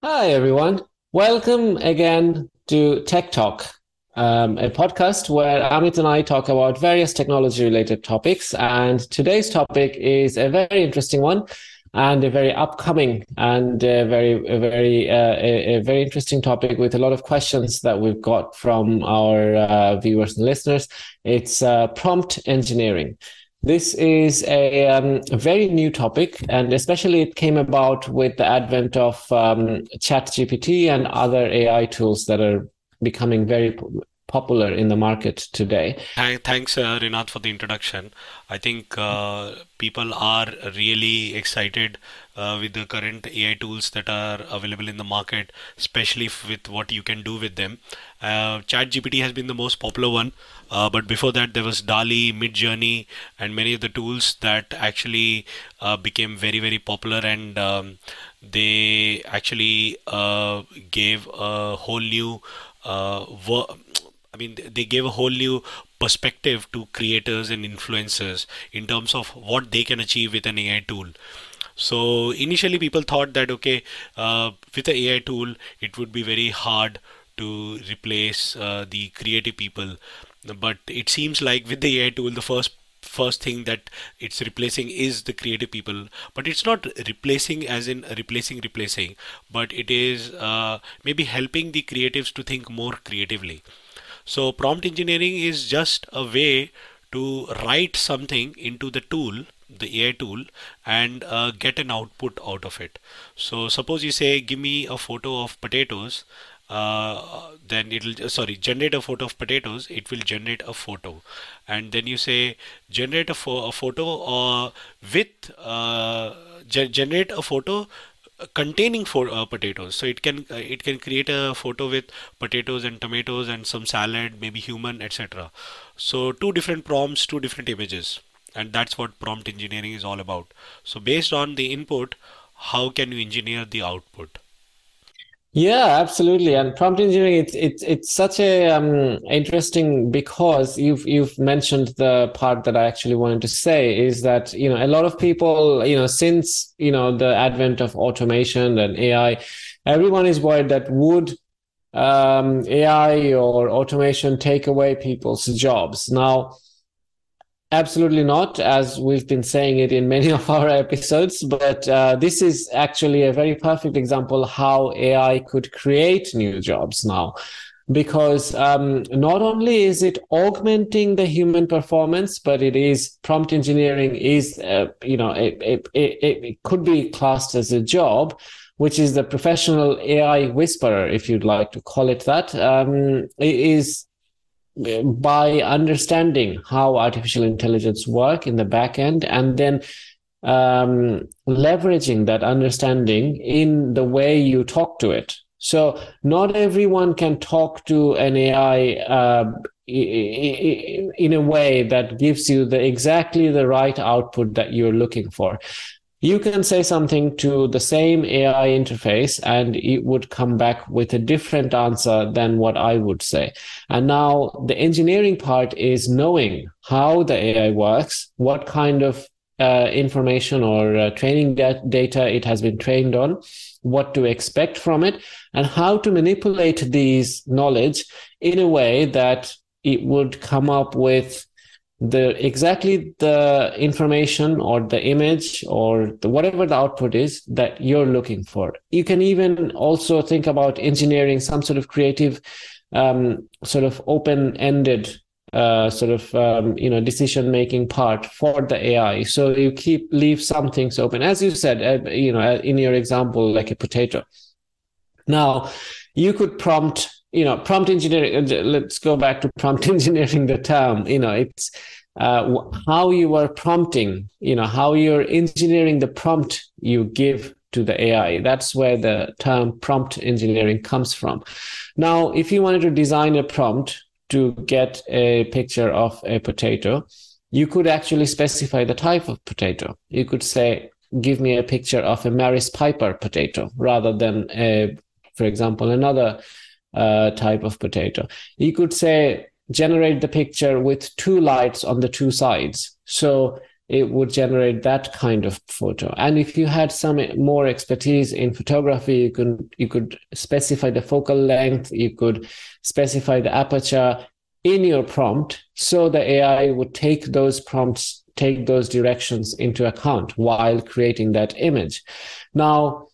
Hi, everyone. Welcome again to Tech Talk, um, a podcast where Amit and I talk about various technology related topics. And today's topic is a very interesting one and a very upcoming and a very, a very, uh, a, a, very interesting topic with a lot of questions that we've got from our uh, viewers and listeners. It's uh, prompt engineering. This is a, um, very new topic, and especially it came about with the advent of um, ChatGPT and other AI tools that are becoming very popular in the market today. Thanks, uh, for the introduction. I think uh, people are really excited uh, with the current AI tools that are available in the market, especially with what you can do with them. Uh, ChatGPT has been the most popular one, uh, but before that there was DALL-E, Midjourney, and many of the tools that actually uh, became very very popular and um, they actually uh, gave a whole new uh, I mean, they gave a whole new perspective to creators and influencers in terms of what they can achieve with an AI tool. So initially, people thought that okay, uh, with the AI tool, it would be very hard to replace uh, the creative people. But it seems like with the AI tool, the first first thing that it's replacing is the creative people but it's not replacing as in replacing replacing but it is uh, maybe helping the creatives to think more creatively so prompt engineering is just a way to write something into the tool, the AI tool, and uh, get an output out of it. So suppose you say, give me a photo of potatoes. Uh, then it'll sorry generate a photo of potatoes it will generate a photo. And then you say generate a, fo- a photo or with uh, ge- generate a photo containing for uh, potatoes. So it can uh, it can create a photo with potatoes and tomatoes and some salad maybe human etc so two different prompts two different images. And that's what prompt engineering is all about. So based on the input how can you engineer the output yeah, absolutely. And prompt engineering, it's it's it's such a um, interesting because you've you've mentioned the part that I actually wanted to say is that you know a lot of people you know since you know the advent of automation and AI, everyone is worried that would um, AI or automation take away people's jobs now Absolutely not, as we've been saying it in many of our episodes. But uh, this is actually a very perfect example how AI could create new jobs now. Because um, not only is it augmenting the human performance, but it is prompt engineering is, uh, you know, it, it, it, it could be classed as a job, which is the professional AI whisperer, if you'd like to call it that. Um, by understanding how artificial intelligence work in the back end and then um, leveraging that understanding in the way you talk to it. So not everyone can talk to an ai uh, in a way that gives you the exactly the right output that you're looking for you can say something to the same AI interface and it would come back with a different answer than what I would say. And now the engineering part is knowing how the AI works, what kind of uh, information or uh, training data it has been trained on, what to expect from it, and how to manipulate these knowledge in a way that it would come up with the exactly the information or the image or the, whatever the output is that you're looking for. You can even also think about engineering some sort of creative, um, sort of open-ended uh, sort of um, you know decision making part for the AI. So you keep leave some things open, as you said, uh, you know, uh, in your example, like a potato. Now, you could prompt you know prompt engineering uh, let's go back to prompt engineering the term you know it's uh, how you are prompting you know how you're engineering the prompt you give to the ai that's where the term prompt engineering comes from. Now if you wanted to design a prompt to get a picture of a potato you could actually specify the type of potato. You could say give me a picture of a maris piper potato rather than a for example another uh, type of potato. You could say generate the picture with two lights on the two sides. So it would generate that kind of photo. And if you had some more expertise in photography, you could you could specify the focal length, you could specify the aperture in your prompt, so the AI would take those prompts, take those directions into account while creating that image. Now,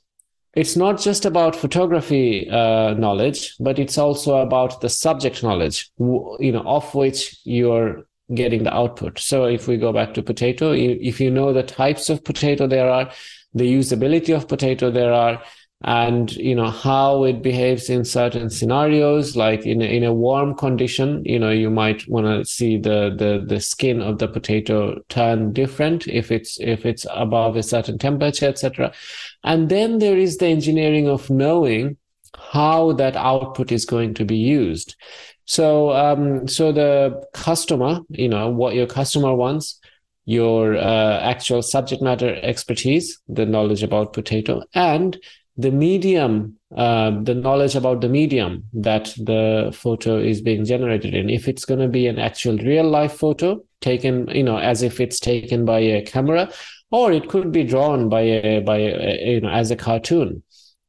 it's not just about photography uh, knowledge, but it's also about the subject knowledge, you know, of which you're getting the output. So if we go back to potato, if you know the types of potato there are, the usability of potato there are, and you know how it behaves in certain scenarios like in a, in a warm condition you know you might want to see the the the skin of the potato turn different if it's if it's above a certain temperature etc and then there is the engineering of knowing how that output is going to be used so um so the customer you know what your customer wants your uh, actual subject matter expertise the knowledge about potato and the medium, uh, the knowledge about the medium that the photo is being generated in. If it's going to be an actual real life photo taken, you know, as if it's taken by a camera, or it could be drawn by a by a, you know as a cartoon.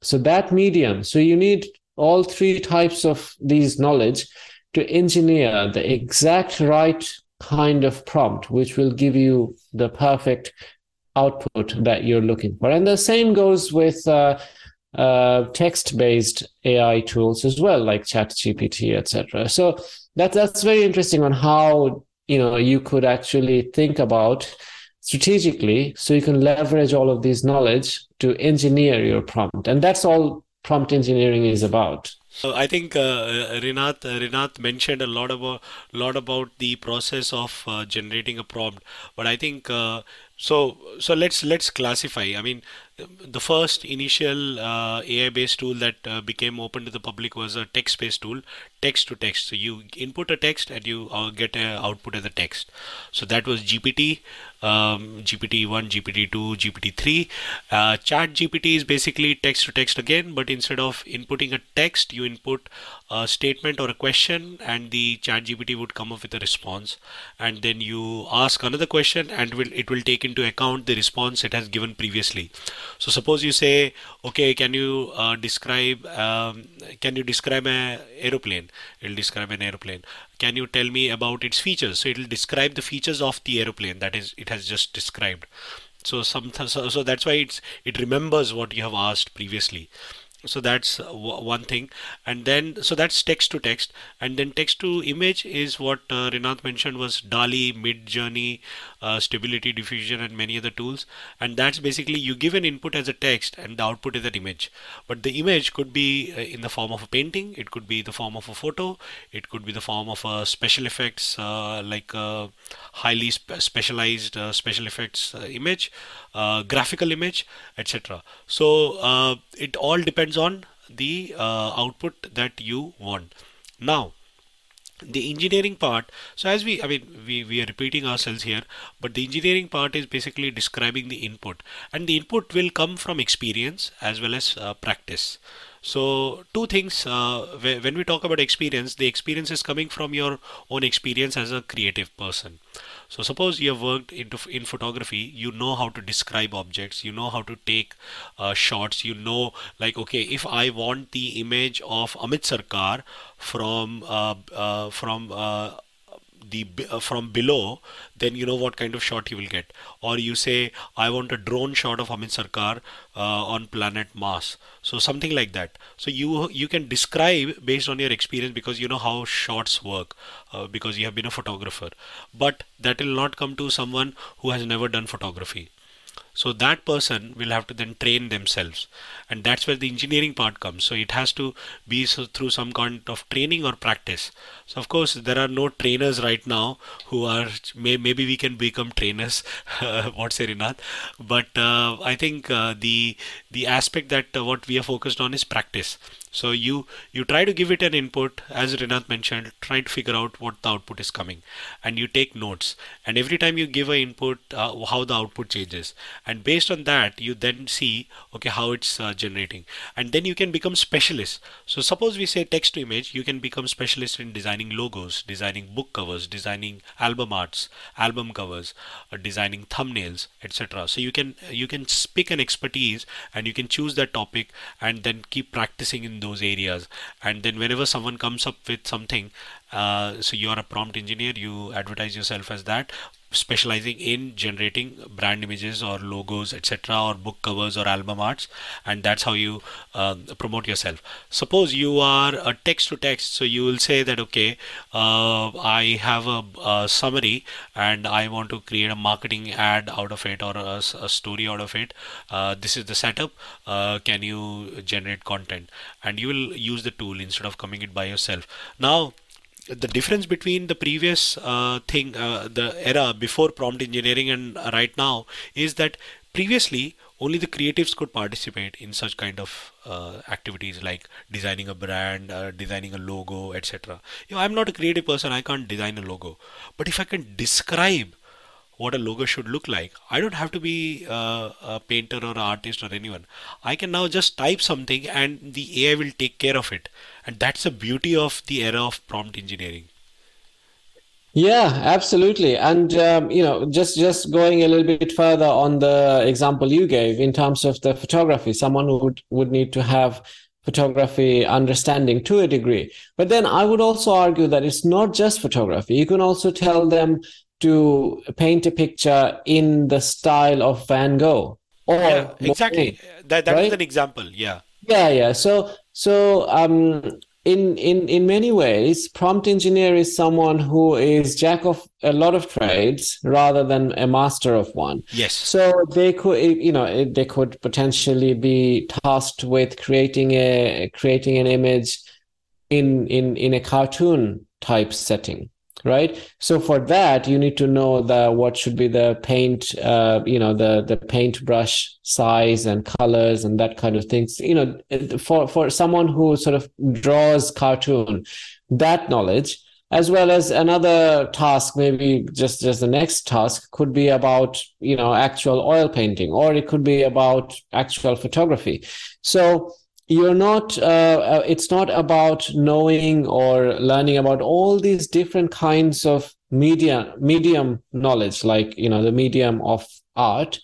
So that medium. So you need all three types of these knowledge to engineer the exact right kind of prompt, which will give you the perfect output that you're looking for. And the same goes with uh, uh, text-based AI tools as well, like ChatGPT, etc. So that that's very interesting on how you know you could actually think about strategically, so you can leverage all of this knowledge to engineer your prompt, and that's all prompt engineering is about. I think uh, Rinath uh, Rinath mentioned a lot about lot about the process of uh, generating a prompt, but I think uh, so so let's let's classify. I mean, the first initial uh, AI-based tool that uh, became open to the public was a text-based tool, text to text. So you input a text and you uh, get an output as a text. So that was GPT, um, GPT-1, GPT-2, GPT-3. Uh, Chat GPT is basically text to text again, but instead of inputting a text, you input a statement or a question, and the Chat GPT would come up with a response. And then you ask another question, and will it will take into account the response it has given previously. So suppose you say, okay, can you uh, describe um, can you describe an aeroplane? It'll describe an aeroplane. Can you tell me about its features? So it'll describe the features of the aeroplane that is it has just described. So some so, so that's why it's it remembers what you have asked previously so that's one thing. And then so that's text to text. And then text to image is what uh, mentioned was DALL-E, Midjourney, uh, Stability Diffusion and many other tools. And that's basically you give an input as a text and the output is an image. But the image could be uh, in the form of a painting. It could be the form of a photo. It could be the form of a special effects uh, like a highly spe specialized uh, special effects uh, image uh, graphical image etc so it all depends on the uh, output that you want. Now the engineering part so as we i mean we, we are repeating ourselves here but the engineering part is basically describing the input. And the input will come from experience as well as uh, practice. So two things uh, when we talk about experience the experience is coming from your own experience as a creative person so suppose you have worked into in photography, you know how to describe objects, you know how to take uh, shots, you know like okay, if I want the image of Amit Sarkar from uh, uh, from uh, the uh, from below then you know what kind of shot you will get. Or you say i want a drone shot of amit sarkar uh, on planet mars. So something like that. So you you can describe based on your experience because you know how shots work uh, because you have been a photographer. But that will not come to someone who has never done photography so that person will have to then train themselves. And that's where the engineering part comes. So it has to be so through some kind of training or practice. So of course there are no trainers right now who are may, maybe we can become trainers what say but uh, I think uh, the the aspect that uh, what we are focused on is practice so you you try to give it an input as Rinath mentioned try to figure out what the output is coming. And you take notes. And every time you give an input uh, how the output changes. And based on that you then see okay how it's uh, generating. And then you can become specialist. So suppose we say text to image you can become specialist in designing logos designing book covers designing album arts album covers uh, designing thumbnails etc so you can you can pick an expertise and you can choose that topic and then keep practicing in those areas. And then whenever someone comes up with something uh, so you are a prompt engineer you advertise yourself as that specializing in generating brand images or logos etc or book covers or album arts and that's how you uh, promote yourself. Suppose you are a text to text so you will say that okay uh, i have a, a, summary and i want to create a marketing ad out of it or a, a story out of it. Uh, this is the setup. Uh, can you generate content? And you will use the tool instead of coming it by yourself. Now the difference between the previous uh, thing, uh, the era before prompt engineering and right now is that previously only the creatives could participate in such kind of uh, activities like designing a brand, uh, designing a logo, etc. You know, I'm not a creative person, I can't design a logo. But if I can describe what a logo should look like. I don't have to be uh, a painter or an artist or anyone. I can now just type something and the AI will take care of it. And that's the beauty of the era of prompt engineering. Yeah, absolutely. And um, you know, just just going a little bit further on the example you gave in terms of the photography, someone would, would need to have photography understanding to a degree. But then I would also argue that it's not just photography. You can also tell them to paint a picture in the style of Van Gogh. Or yeah, exactly. that that right? an example. Yeah. Yeah, yeah. So so um in in in many ways prompt engineer is someone who is jack of a lot of trades rather than a master of one. Yes. So they could you know they could potentially be tasked with creating a creating an image in in in a cartoon type setting right? So for that you need to know the what should be the paint uh, you know the the paintbrush size and colors and that kind of things. You know for for someone who sort of draws cartoon that knowledge as well as another task maybe just just the next task could be about you know actual oil painting or it could be about actual photography. So you're not uh, uh, it's not about knowing or learning about all these different kinds of media medium knowledge like you know the medium of art.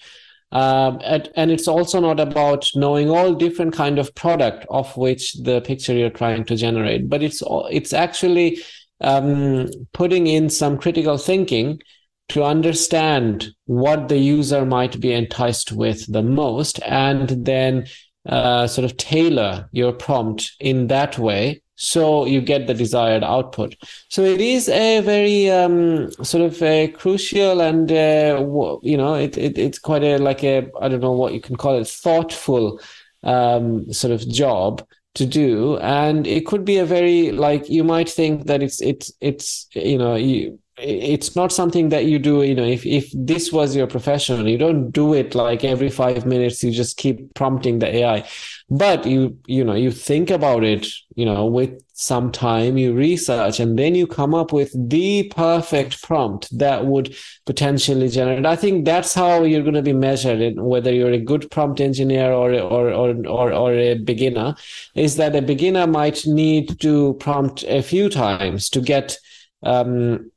Um, and, and it's also not about knowing all different kind of product of which the picture you're trying to generate. But it's it's actually um, putting in some critical thinking to understand what the user might be enticed with the most and then uh, sort of tailor your prompt in that way so you get the desired output. So it is a very um, sort of a crucial and uh, you know it, it, it's quite a like a i don't know what you can call it thoughtful um, sort of job to do. And it could be a very like you might think that it's it's it's you know you it's not something that you do you know if, if this was your profession you don't do it like every five minutes you just keep prompting the ai but you you know you think about it you know with some time you research and then you come up with the perfect prompt that would potentially generate. I think that's how you're going to be measured whether you're a good prompt engineer or or or or, or a beginner is that a beginner might need to prompt a few times to get um,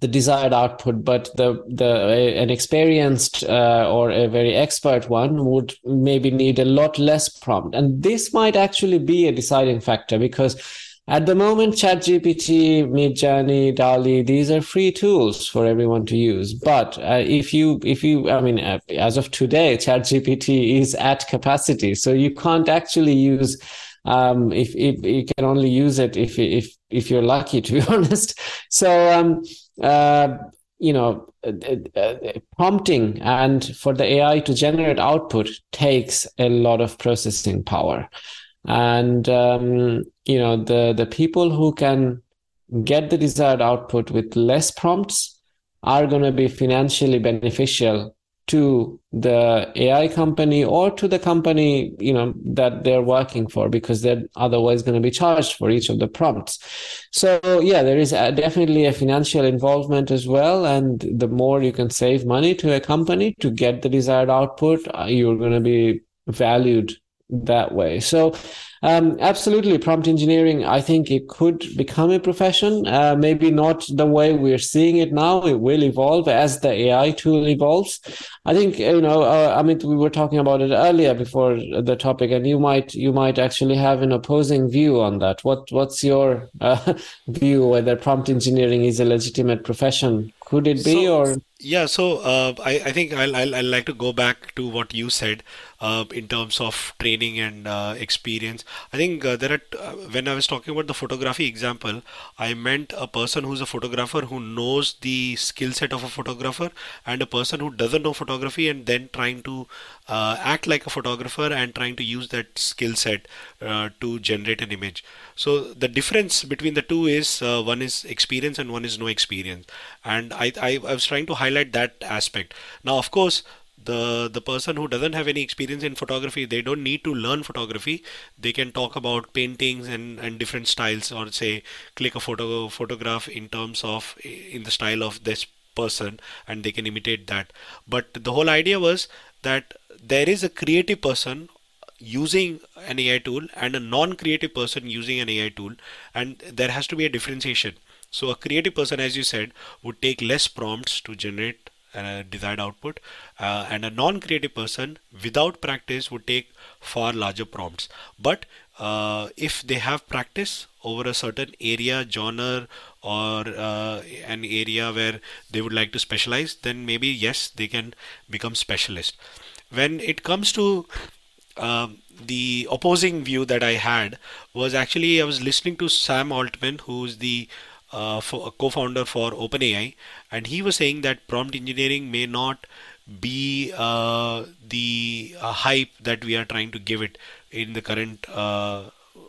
the desired output, but the the an experienced uh, or a very expert one would maybe need a lot less prompt, and this might actually be a deciding factor because at the moment, ChatGPT, Midjourney, DALL-E, these are free tools for everyone to use. But uh, if you, if you, I mean, uh, as of today, ChatGPT is at capacity, so you can't actually use um, if, if you can only use it if if if you're lucky, to be honest. So um, uh, you know, uh, uh, prompting and for the AI to generate output takes a lot of processing power, and um, you know the the people who can get the desired output with less prompts are going to be financially beneficial to the AI company or to the company, you know, that they're working for because they're otherwise going to be charged for each of the prompts. So yeah, there is a, definitely a financial involvement as well. And the more you can save money to a company to get the desired output, uh, you're going to be valued that way. So um, absolutely, prompt engineering. I think it could become a profession. Uh, maybe not the way we're seeing it now. It will evolve as the AI tool evolves. I think you know. Uh, I mean, we were talking about it earlier before the topic, and you might you might actually have an opposing view on that. What what's your uh, view whether prompt engineering is a legitimate profession? Could it be, So, or yeah, so uh, I, I think I'll, I'll, I'll like to go back to what you said uh, in terms of training and uh, experience. I think uh, there are, uh, when I was talking about the photography example, I meant a person who's a photographer who knows the skill set of a photographer and a person who doesn't know photography and then trying to uh, act like a photographer and trying to use that skill set uh, to generate an image. So the difference between the two is uh, one is experience and one is no experience. And I, I, I was trying to highlight that aspect. Now, of course, the the person who doesn't have any experience in photography they don't need to learn photography. They can talk about paintings and and different styles or say click a photo photograph in terms of in the style of this person and they can imitate that. But the whole idea was that there is a creative person using an AI tool and a non-creative person using an AI tool and there has to be a differentiation so a creative person as you said would take less prompts to generate a desired output uh, and a non-creative person without practice would take far larger prompts. But uh, if they have practice over a certain area genre or uh, an area where they would like to specialize then maybe yes they can become specialist. When it comes to um, the opposing view that I had was actually I was listening to Sam Altman, who's the uh, fo- co-founder for OpenAI, and he was saying that prompt engineering may not be uh, the uh, hype that we are trying to give it in the current uh,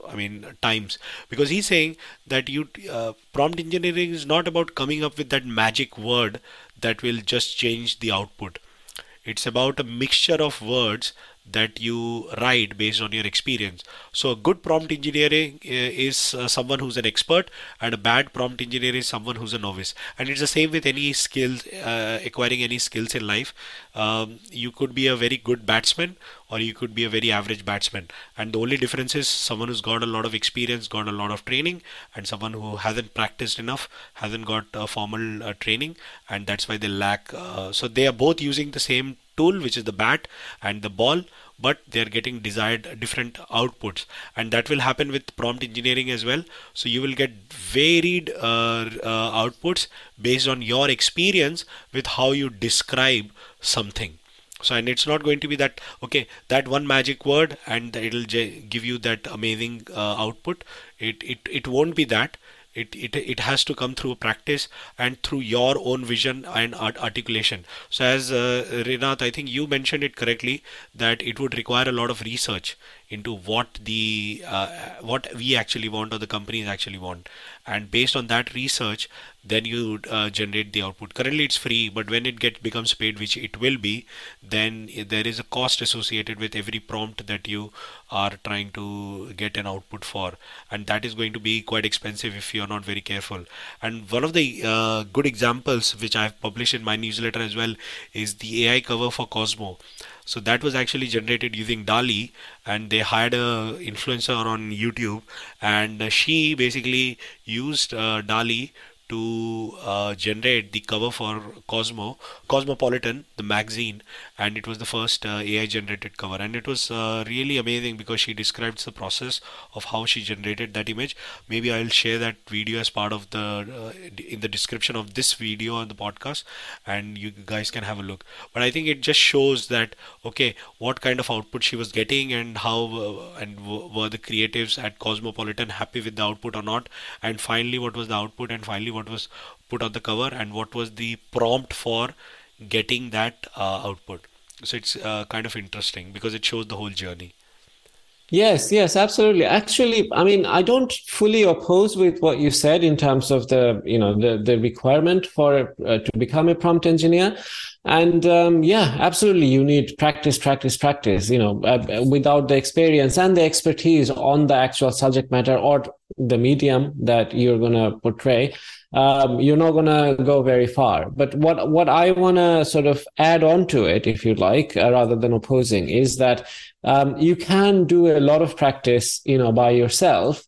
I mean times. Because he's saying that you uh, prompt engineering is not about coming up with that magic word that will just change the output. It's about a mixture of words that you write based on your experience. So, a good prompt engineering uh, is uh, someone who's an expert, and a bad prompt engineer is someone who's a novice. And it's the same with any skills, uh, acquiring any skills in life. Um, you could be a very good batsman, or you could be a very average batsman. And the only difference is someone who's got a lot of experience, got a lot of training, and someone who hasn't practiced enough, hasn't got uh, formal uh, training, and that's why they lack. Uh, so, they are both using the same tool which is the bat and the ball but they are getting desired different outputs. And that will happen with prompt engineering as well. So you will get varied uh, uh, outputs based on your experience with how you describe something. So and it's not going to be that okay that one magic word and it'll give you that amazing uh, output. It, it it won't be that it, it it has to come through practice and through your own vision and art articulation. So as uh, Rinath I think you mentioned it correctly that it would require a lot of research into what the uh, what we actually want or the companies actually want. And based on that research then you uh, generate the output. Currently it's free but when it get becomes paid which it will be then there is a cost associated with every prompt that you are trying to get an output for. And that is going to be quite expensive if you're not very careful. And one of the uh, good examples which i've published in my newsletter as well is the ai cover for cosmo so that was actually generated using DALL-E, and they hired a influencer on YouTube, and she basically used uh, DALL-E to uh, generate the cover for Cosmo, Cosmopolitan, the magazine, and it was the first uh, AI generated cover. And it was uh, really amazing because she described the process of how she generated that image. Maybe I'll share that video as part of the uh, in the description of this video on the podcast, and you guys can have a look. But I think it just shows that okay, what kind of output she was getting and how uh, and w- were the creatives at Cosmopolitan happy with the output or not, and finally what was the output, and finally what was put on the cover, and what was the prompt for getting that uh, output. So it's uh, kind of interesting because it shows the whole journey. Yes, yes, absolutely. Actually, I mean, I don't fully oppose with what you said in terms of the, you know, the the requirement for uh, to become a prompt engineer. And um, yeah, absolutely, you need practice, practice, practice. You know, uh, without the experience and the expertise on the actual subject matter or the medium that you're going to portray, um, you're not going to go very far. But what what I want to sort of add on to it, if you like, uh, rather than opposing, is that um, you can do a lot of practice, you know, by yourself.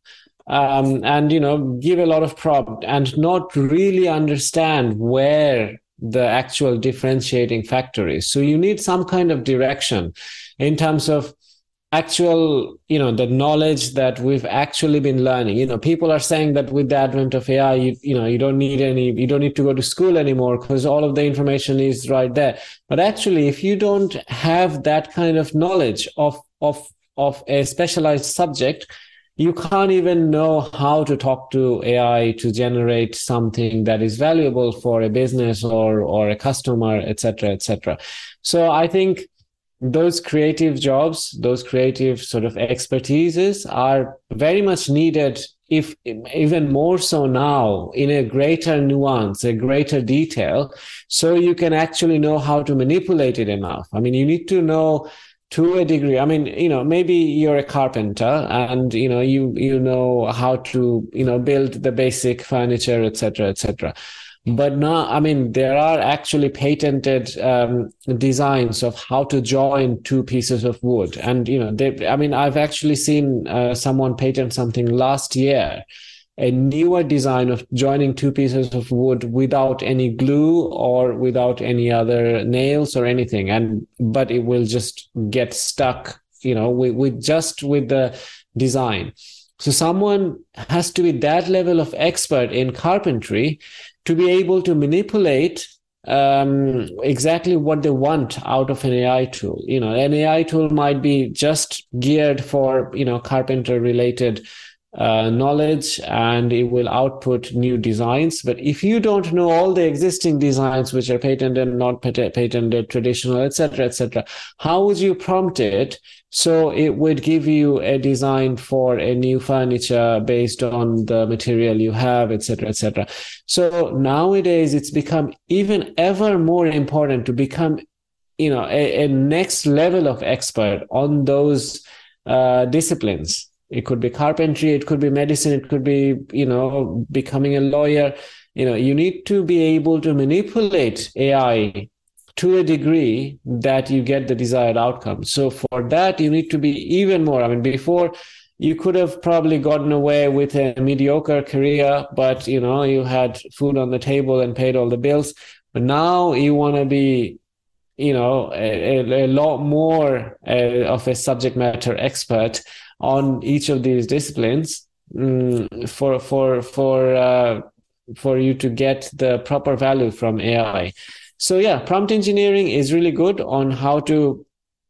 Um, and you know give a lot of prompt and not really understand where the actual differentiating factor is. So you need some kind of direction in terms of actual you know the knowledge that we've actually been learning. You know people are saying that with the advent of ai you, you know you don't need any you don't need to go to school anymore because all of the information is right there. But actually if you don't have that kind of knowledge of of of a specialized subject you can't even know how to talk to ai to generate something that is valuable for a business or or a customer etc etc so i think those creative jobs, those creative sort of expertises are very much needed, if even more so now, in a greater nuance, a greater detail, so you can actually know how to manipulate it enough. I mean, you need to know to a degree. I mean you know maybe you're a carpenter and you know you you know how to you know build the basic furniture etc etc but now i mean there are actually patented um, designs of how to join two pieces of wood. And you know they i mean i've actually seen uh, someone patent something last year a newer design of joining two pieces of wood without any glue or without any other nails or anything and but it will just get stuck you know with, with just with the design so someone has to be that level of expert in carpentry to be able to manipulate um, exactly what they want out of an AI tool. You know, an AI tool might be just geared for, you know, carpenter related uh, knowledge and it will output new designs. But if you don't know all the existing designs, which are patented, not patented, traditional, etc., etc., how would you prompt it so it would give you a design for a new furniture based on the material you have, etc., etc. So nowadays, it's become even ever more important to become, you know, a, a next level of expert on those uh, disciplines. It could be carpentry, it could be medicine, it could be, you know, becoming a lawyer. You know, you need to be able to manipulate AI to a degree that you get the desired outcome. So for that, you need to be even more. I mean, before you could have probably gotten away with a mediocre career, but you know, you had food on the table and paid all the bills. But now you want to be, you know, a, a lot more uh, of a subject matter expert on each of these disciplines um, for for for uh, for you to get the proper value from AI. So yeah, prompt engineering is really good on how to,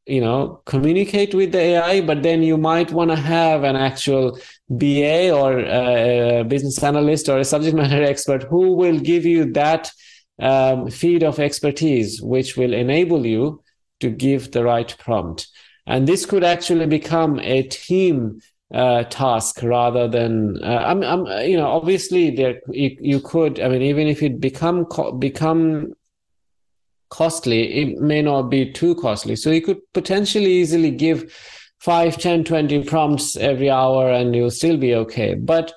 you know, communicate with the AI, but then you might want to have an actual BA or a business analyst or a subject matter expert who will give you that um, feed of expertise, which will enable you to give the right prompt. And this could actually become a team uh, task rather than uh, I'm, I'm, you know obviously there you, you could I mean even if it become become costly, it may not be too costly. So you could potentially easily give 5, 10, 20 prompts every hour and you'll still be okay. But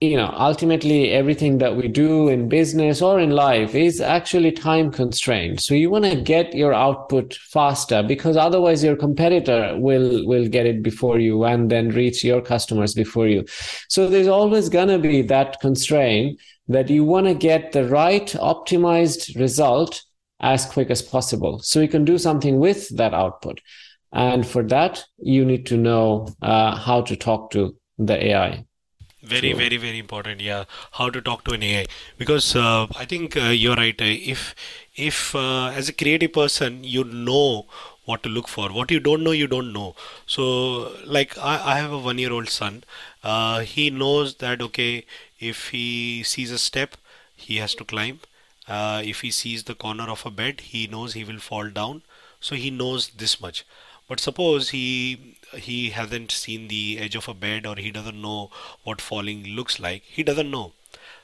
you know, ultimately everything that we do in business or in life is actually time constrained. So you want to get your output faster because otherwise your competitor will will get it before you and then reach your customers before you. So there's always going to be that constraint that you want to get the right optimized result as quick as possible. So you can do something with that output. And for that, you need to know uh, how to talk to the AI. Very, so, very, very important. Yeah, how to talk to an AI because uh, I think uh, you're right. Uh, if if uh, as a creative person you know what to look for, what you don't know, you don't know. So like I, I have a one-year-old son. Uh, he knows that okay, if he sees a step, he has to climb uh, if he sees the corner of a bed he knows he will fall down so he knows this much but suppose he he hasn't seen the edge of a bed or he doesn't know what falling looks like. He doesn't know.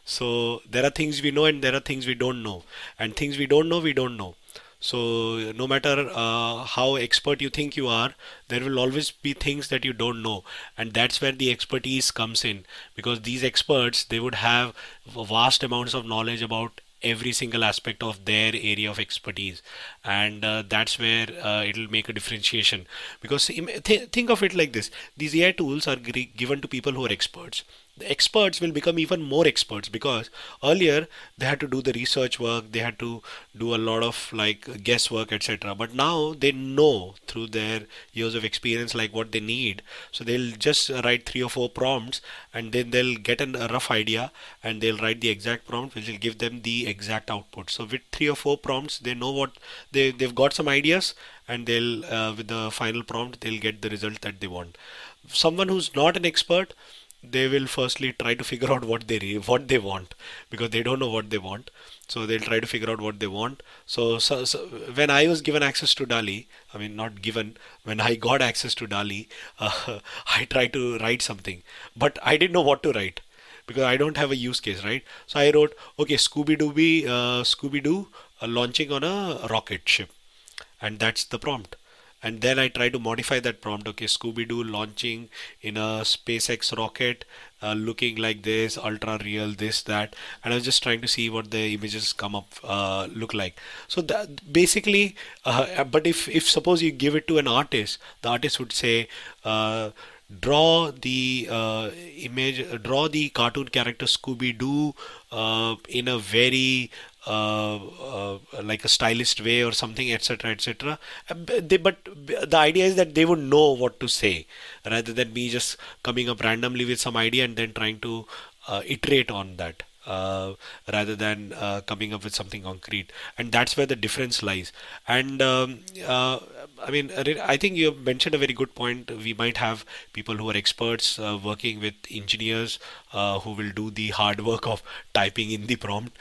So there are things we know and there are things we don't know. And things we don't know we don't know. So no matter uh, how expert you think you are there will always be things that you don't know. And that's where the expertise comes in. Because these experts they would have vast amounts of knowledge about every single aspect of their area of expertise. And uh, that's where uh, it'll make a differentiation. Because th- think of it like this. These ai tools are g- given to people who are experts the experts will become even more experts because earlier they had to do the research work they had to do a lot of like guesswork etc but now they know through their years of experience like what they need. So they'll just write three or four prompts and then they'll get an, a rough idea and they'll write the exact prompt which will give them the exact output. So with three or four prompts they know what they, they've got some ideas and they'll uh, with the final prompt they'll get the result that they want. Someone who's not an expert they will firstly try to figure out what they what they want because they don't know what they want. So they'll try to figure out what they want. So, so, so when i was given access to DALL-E i mean not given when i got access to DALL-E uh, i tried to write something but i didn't know what to write because i don't have a use case right? So i wrote okay scooby doo uh, scooby doo uh, launching on a rocket ship and that's the prompt and then I try to modify that prompt. Okay, Scooby Doo launching in a SpaceX rocket, uh, looking like this, ultra real, this that, and I was just trying to see what the images come up uh, look like. So that basically, uh, but if if suppose you give it to an artist, the artist would say. Uh, draw the uh, image draw the cartoon character scooby doo uh, in a very uh, uh, like a stylist way or something etc etc uh, they, but the idea is that they would know what to say rather than me just coming up randomly with some idea and then trying to uh, iterate on that uh, rather than uh, coming up with something concrete. And that's where the difference lies. And um, uh, i mean i think you mentioned a very good point. We might have people who are experts uh, working with engineers uh, who will do the hard work of typing in the prompt.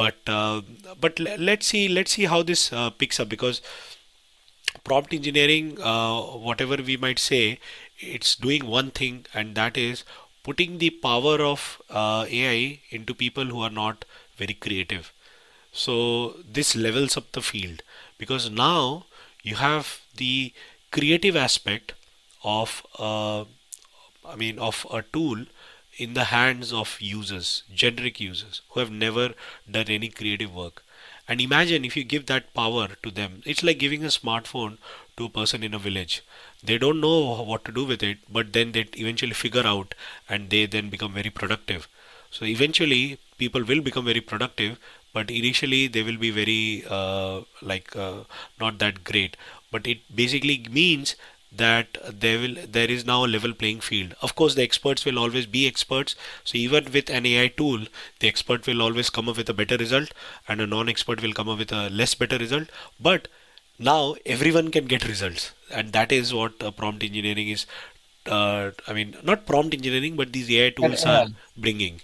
But but let's see let's see how this picks up because prompt engineering whatever we might say it's doing one thing and that is putting the power of uh, AI into people who are not very creative. So this levels up the field because now you have the creative aspect of uh, I mean of a tool in the hands of users, generic users who have never done any creative work. And imagine if you give that power to them, it's like giving a smartphone to a person in a village. They don't know what to do with it but then they eventually figure out and they then become very productive. So eventually people will become very productive but initially they will be very uh, like uh, not that great. But it basically means that there will there is now a level playing field. Of course the experts will always be experts. So even with an ai tool the expert will always come up with a better result and a non-expert will come up with a less better result. But now everyone can get results. And that is what uh, prompt engineering is uh, i mean not prompt engineering but these ai tools uh, are bringing.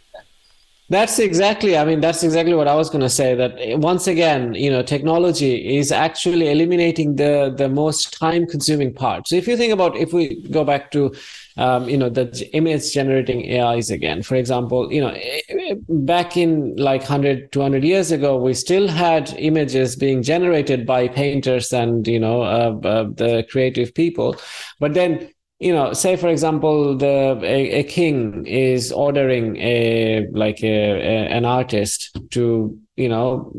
That's exactly i mean that's exactly what i was going to say that eh, once again you know technology is actually eliminating the the most time consuming part. So if you think about if we go back to um, you know the image generating ais again. For example you know eh, eh, back in like 100 200 years ago we still had images being generated by painters and you know uh, uh, the creative people. But then you know say for example the a, a king is ordering a like a, a, an artist to you know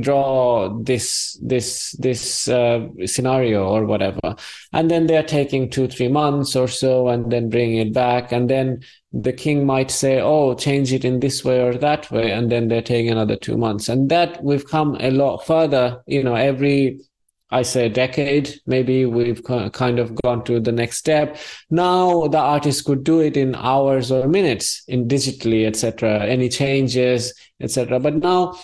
draw this this this uh, scenario or whatever and then they're taking two three months or so and then bringing it back and then the king might say oh change it in this way or that way and then they're taking another two months and that we've come a lot further you know every I say a decade, maybe we've kind of gone to the next step. Now the artist could do it in hours or minutes in digitally, etc. Any changes, etc. But now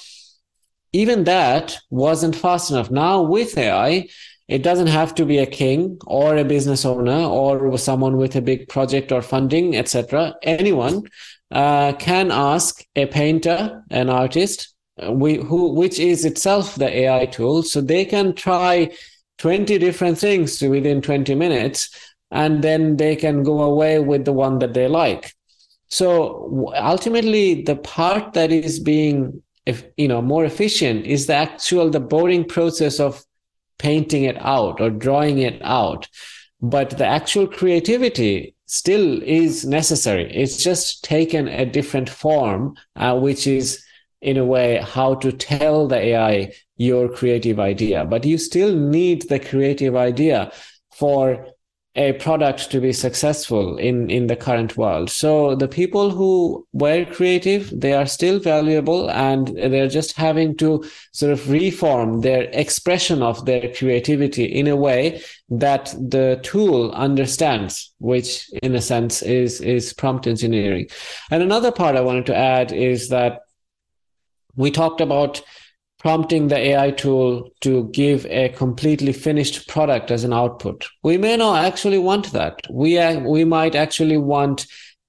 even that wasn't fast enough. Now with AI, it doesn't have to be a king or a business owner or someone with a big project or funding, etc. Anyone uh, can ask a painter, an artist, we who which is itself the AI tool. So they can try 20 different things within 20 minutes and then they can go away with the one that they like so ultimately the part that is being if you know more efficient is the actual the boring process of painting it out or drawing it out. But the actual creativity still is necessary. It's just taken a different form uh, which is in a way how to tell the ai your creative idea. But you still need the creative idea for a product to be successful in in the current world. So the people who were creative they are still valuable and they're just having to sort of reform their expression of their creativity in a way that the tool understands which in a sense is is prompt engineering. And another part i wanted to add is that we talked about prompting the AI tool to give a completely finished product as an output. We may not actually want that. We we might actually want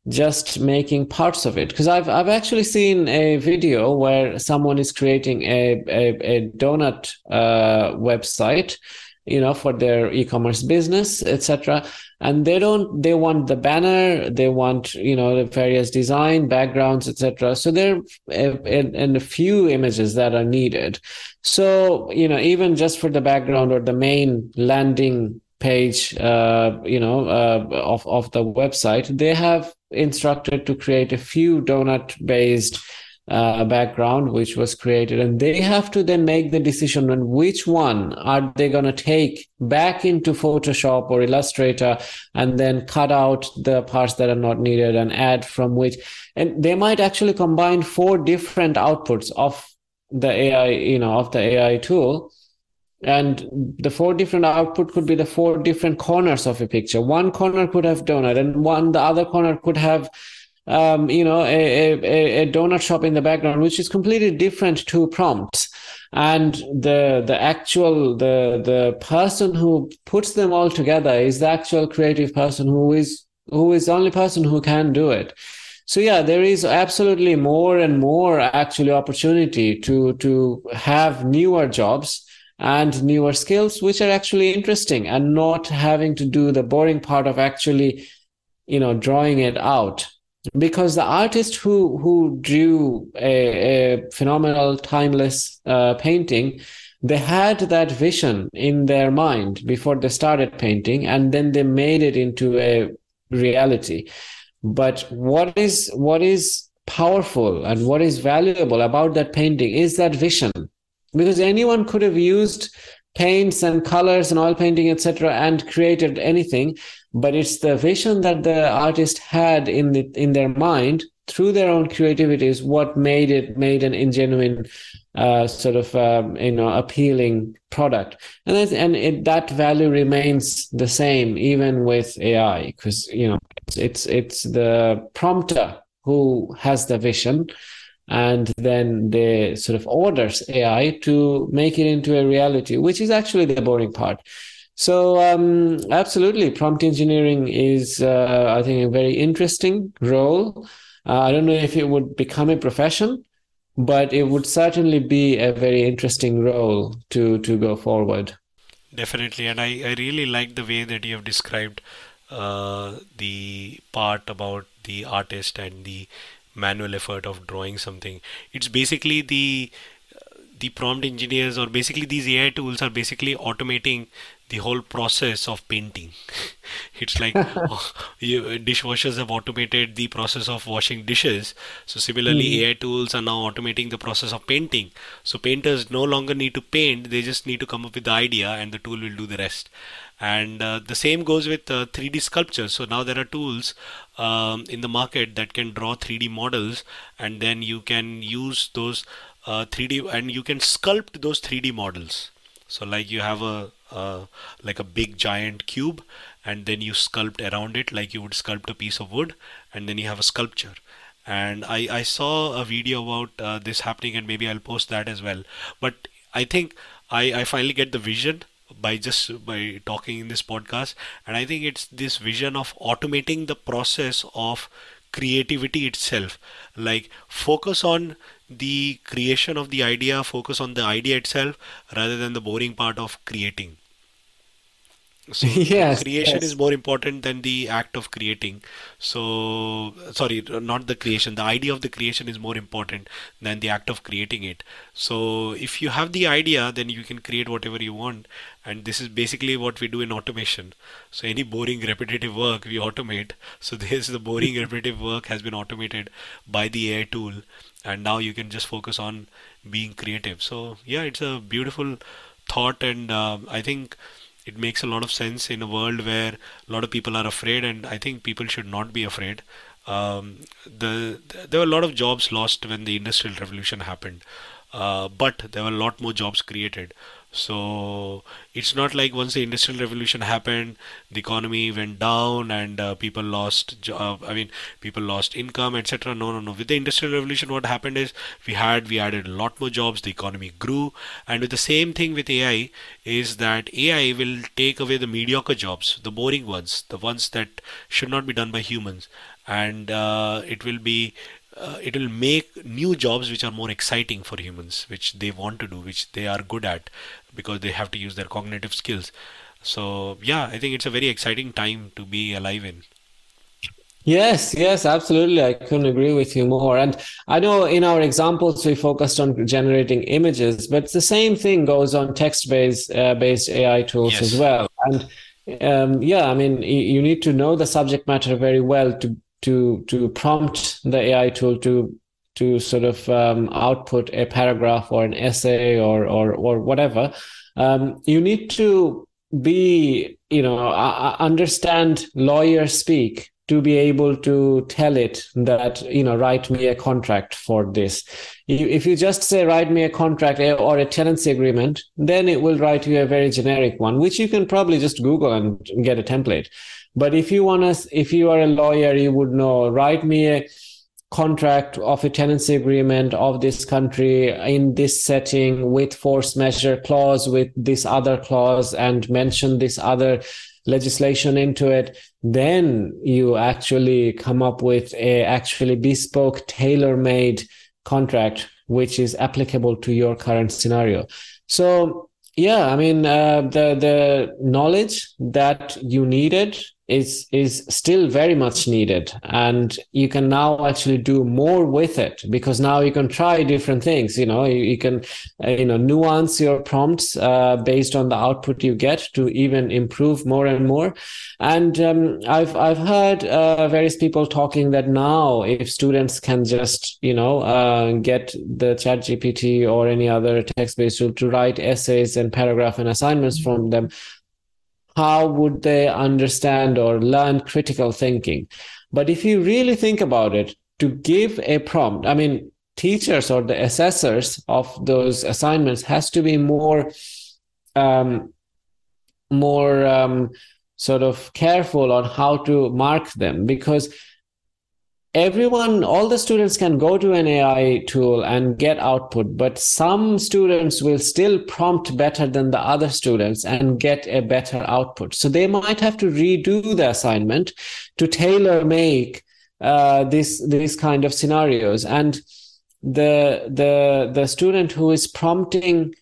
just making parts of it because I've I've actually seen a video where someone is creating a a, a donut uh, website you know for their e-commerce business etc and they don't they want the banner they want you know the various design backgrounds etc so there and a few images that are needed. So you know even just for the background or the main landing page uh, you know uh, of of the website they have instructed to create a few donut based uh, background which was created. And they have to then make the decision on which one are they going to take back into photoshop or illustrator and then cut out the parts that are not needed and add from which. And they might actually combine four different outputs of the ai you know of the ai tool. And the four different output could be the four different corners of a picture. One corner could have donut and one the other corner could have um, you know, a, a, a donut shop in the background, which is completely different to prompts. And the the actual the the person who puts them all together is the actual creative person who is who is the only person who can do it. So yeah, there is absolutely more and more actually opportunity to to have newer jobs and newer skills which are actually interesting and not having to do the boring part of actually you know drawing it out because the artist who who drew a, a phenomenal timeless uh, painting they had that vision in their mind before they started painting and then they made it into a reality. But what is what is powerful and what is valuable about that painting is that vision. Because anyone could have used paints and colors and oil painting etc and created anything. But it's the vision that the artist had in the, in their mind through their own creativity is what made it made an ingenuine uh, sort of um, you know appealing product. And and it, that value remains the same even with AI because you know it's, it's it's the prompter who has the vision and then they sort of orders AI to make it into a reality, which is actually the boring part. So um, absolutely, prompt engineering is, uh, I think, a very interesting role. Uh, I don't know if it would become a profession, but it would certainly be a very interesting role to to go forward. Definitely, and I, I really like the way that you have described uh, the part about the artist and the manual effort of drawing something. It's basically the the prompt engineers or basically these AI tools are basically automating the whole process of painting. it's like oh, you, dishwashers have automated the process of washing dishes. So similarly, mm. AI tools are now automating the process of painting. So painters no longer need to paint; they just need to come up with the idea, and the tool will do the rest. And uh, the same goes with uh, 3D sculptures. So now there are tools um, in the market that can draw 3D models, and then you can use those uh, 3D and you can sculpt those 3D models. So like you have a like a big giant cube, and then you sculpt around it like you would sculpt a piece of wood, and then you have a sculpture. And I, I saw a video about uh, this happening, and maybe I'll post that as well. But I think I, I finally get the vision by just by talking in this podcast and i think it's this vision of automating the process of creativity itself like focus on the creation of the idea focus on the idea itself rather than the boring part of creating so yes, creation yes. is more important than the act of creating. So sorry, not the creation. The idea of the creation is more important than the act of creating it. So if you have the idea, then you can create whatever you want. And this is basically what we do in automation. So any boring repetitive work we automate. So this the boring repetitive work has been automated by the AI tool, and now you can just focus on being creative. So yeah, it's a beautiful thought, and uh, I think it makes a lot of sense in a world where a lot of people are afraid, and I think people should not be afraid. Um, the there were a lot of jobs lost when the industrial revolution happened, uh, but there were a lot more jobs created. So it's not like once the industrial revolution happened, the economy went down and uh, people lost job. I mean, people lost income, etc. No, no, no. With the industrial revolution, what happened is we had we added a lot more jobs. The economy grew, and with the same thing with AI is that AI will take away the mediocre jobs, the boring ones, the ones that should not be done by humans, and uh, it will be uh, it will make new jobs which are more exciting for humans, which they want to do, which they are good at, because they have to use their cognitive skills. So yeah, I think it's a very exciting time to be alive in. Yes, yes, absolutely. I couldn't agree with you more. And I know in our examples we focused on generating images, but the same thing goes on text-based uh, based AI tools yes. as well. And um, yeah, I mean, you need to know the subject matter very well to to to prompt the AI tool to to sort of um, output a paragraph or an essay or or or whatever, um, you need to be you know understand lawyer speak to be able to tell it that you know write me a contract for this. If you just say write me a contract eh, or a tenancy agreement then it will write you a very generic one which you can probably just google and get a template. But if you want to, if you are a lawyer, you would know, write me a contract of a tenancy agreement of this country in this setting with force majeure clause with this other clause and mention this other legislation into it then you actually come up with a actually bespoke tailor-made contract which is applicable to your current scenario. So yeah i mean uh, the the knowledge that you needed is is still very much needed. And you can now actually do more with it because now you can try different things. You know you, you can uh, you know nuance your prompts uh, based on the output you get to even improve more and more. And um, i've i've heard uh, various people talking that now if students can just you know uh, get the chat gpt or any other text based tool to write essays and paragraph and assignments from them how would they understand or learn critical thinking? But if you really think about it, to give a prompt, I mean, teachers or the assessors of those assignments has to be more, um, more um, sort of careful on how to mark them because everyone all the students can go to an ai tool and get output but some students will still prompt better than the other students and get a better output. So they might have to redo the assignment to tailor make uh, this these kind of scenarios. And the the the student who is prompting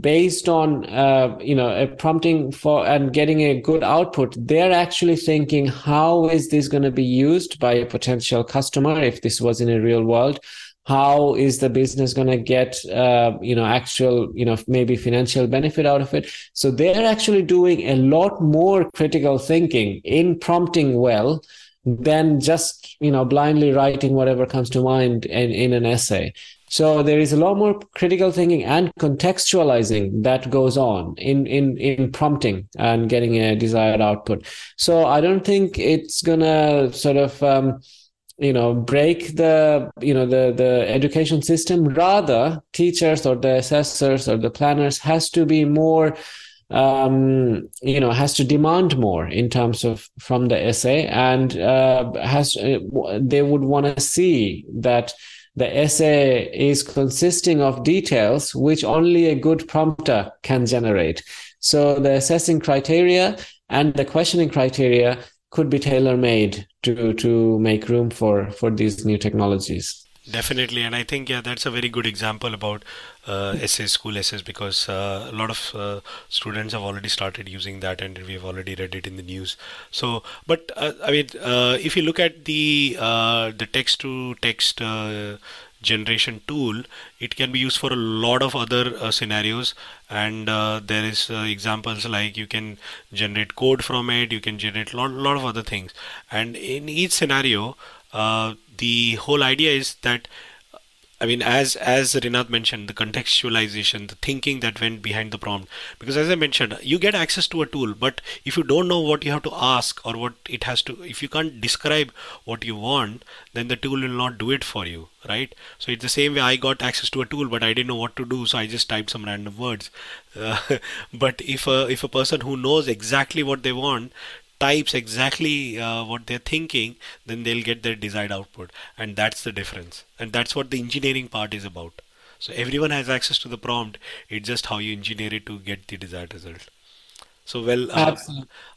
based on uh, you know a prompting for and getting a good output they're actually thinking how is this going to be used by a potential customer if this was in a real world? How is the business going to get uh, you know actual you know maybe financial benefit out of it? So they're actually doing a lot more critical thinking in prompting well than just you know blindly writing whatever comes to mind in, in an essay so there is a lot more critical thinking and contextualizing that goes on in in in prompting and getting a desired output. So I don't think it's gonna sort of um, you know break the you know the the education system. Rather, teachers or the assessors or the planners has to be more um, you know has to demand more in terms of from the essay and uh, has uh, they would want to see that the essay is consisting of details which only a good prompter can generate. So the assessing criteria and the questioning criteria could be tailor made to to make room for for these new technologies. Definitely, and I think yeah, that's a very good example about uh, essays, school essays, because uh, a lot of uh, students have already started using that, and we have already read it in the news. So, but uh, I mean, uh, if you look at the the text to text generation tool, it can be used for a lot of other uh, scenarios. And uh, there is uh, examples like you can generate code from it, you can generate a lot, lot of other things. And in each scenario, the whole idea is that I mean, as as Rinath mentioned, the contextualization, the thinking that went behind the prompt. Because as I mentioned, you get access to a tool, but if you don't know what you have to ask or what it has to, if you can't describe what you want, then the tool will not do it for you, right? So it's the same way I got access to a tool, but I didn't know what to do, so I just typed some random words. Uh, but if a if a person who knows exactly what they want types exactly uh, what they're thinking, then they'll get their desired output. And that's the difference. And that's what the engineering part is about. So everyone has access to the prompt. It's just how you engineer it to get the desired result. So, well, uh,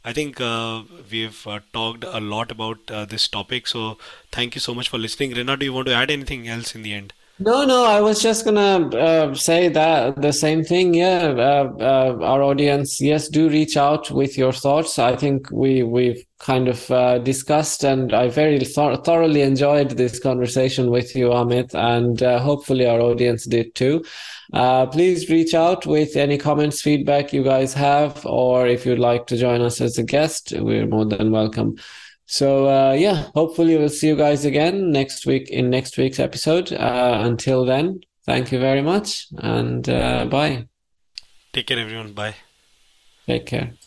I think uh, we've uh, talked a lot about uh, this topic. So, thank you so much for listening. Rena, do you want to add anything else in the end? No, no, I was just gonna uh, say that the same thing. Yeah, uh, uh, our audience, yes, do reach out with your thoughts. I think we we've kind of uh, discussed, and I very th thoroughly enjoyed this conversation with you, Amit, and uh, hopefully our audience did too. Uh, please reach out with any comments, feedback you guys have, or if you'd like to join us as a guest, we're more than welcome. So uh, yeah, hopefully we'll see you guys again next week in next week's episode. Uh, until then, thank you very much and uh, bye. Take care, everyone. Bye. Take care.